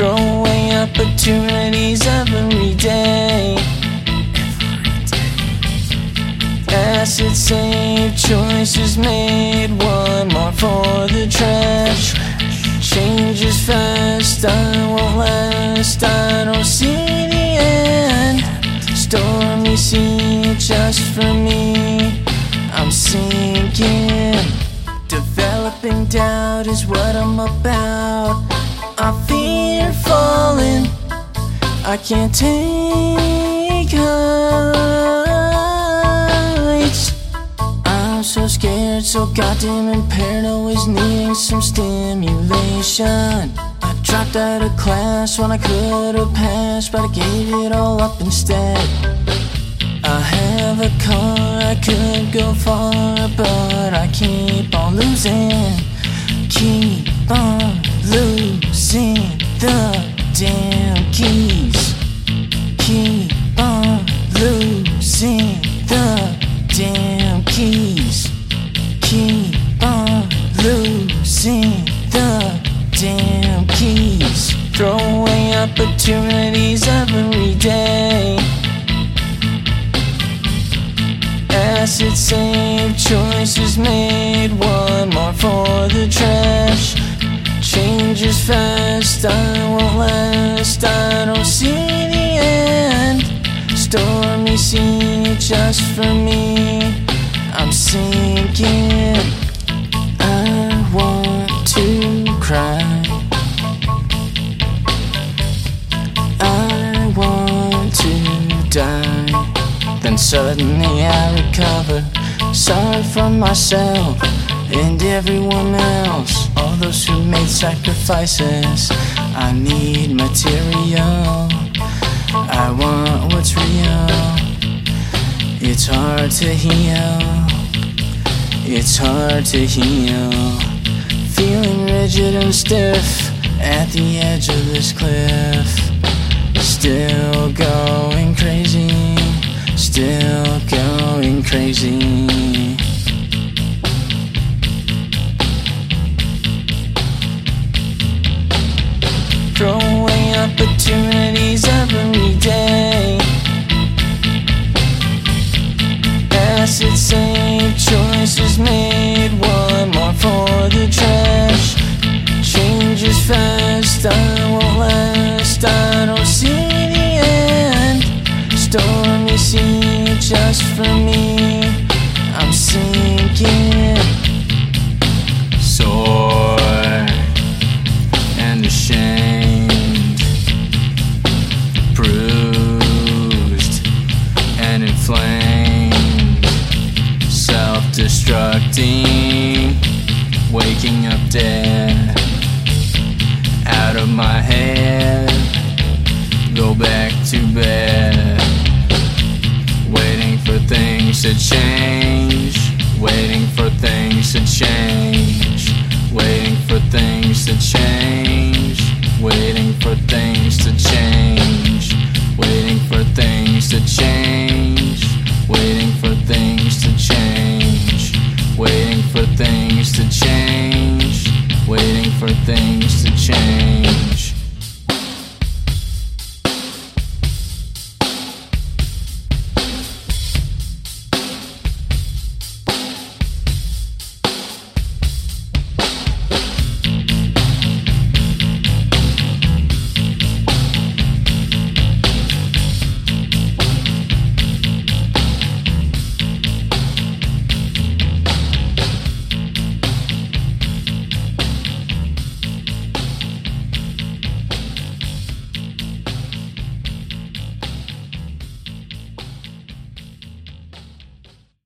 opportunities every day. Acid save, choices made, one more for the trash. Change is fast, I won't last, I don't see the end. Stormy sea just for me, I'm sinking. Developing doubt is what I'm about. I fear falling, I can't take heights. I'm so scared, so goddamn impaired, always needing some stimulation. I dropped out of class when I could have passed, but I gave it all up instead. I have a car, I could go far, but I keep on losing. Keys. away opportunities every day. As Acid save, choices made, one more for the trash. Change is fast, I won't last, I don't see the end. Stormy sea just for me, I'm sinking. Suddenly I recover. Sorry for myself and everyone else. All those who made sacrifices. I need material. I want what's real. It's hard to heal. It's hard to heal. Feeling rigid and stiff at the edge of this cliff. Still going crazy. Still going crazy. Throwing opportunities every day. Acid safe choices made, one more for the trash. Changes fast, I won't last, I don't see the end. Just for me, I'm sinking. Sore and ashamed, bruised and inflamed, self destructing, waking up dead, out of my head, things to change, waiting for things to change, waiting for things to change,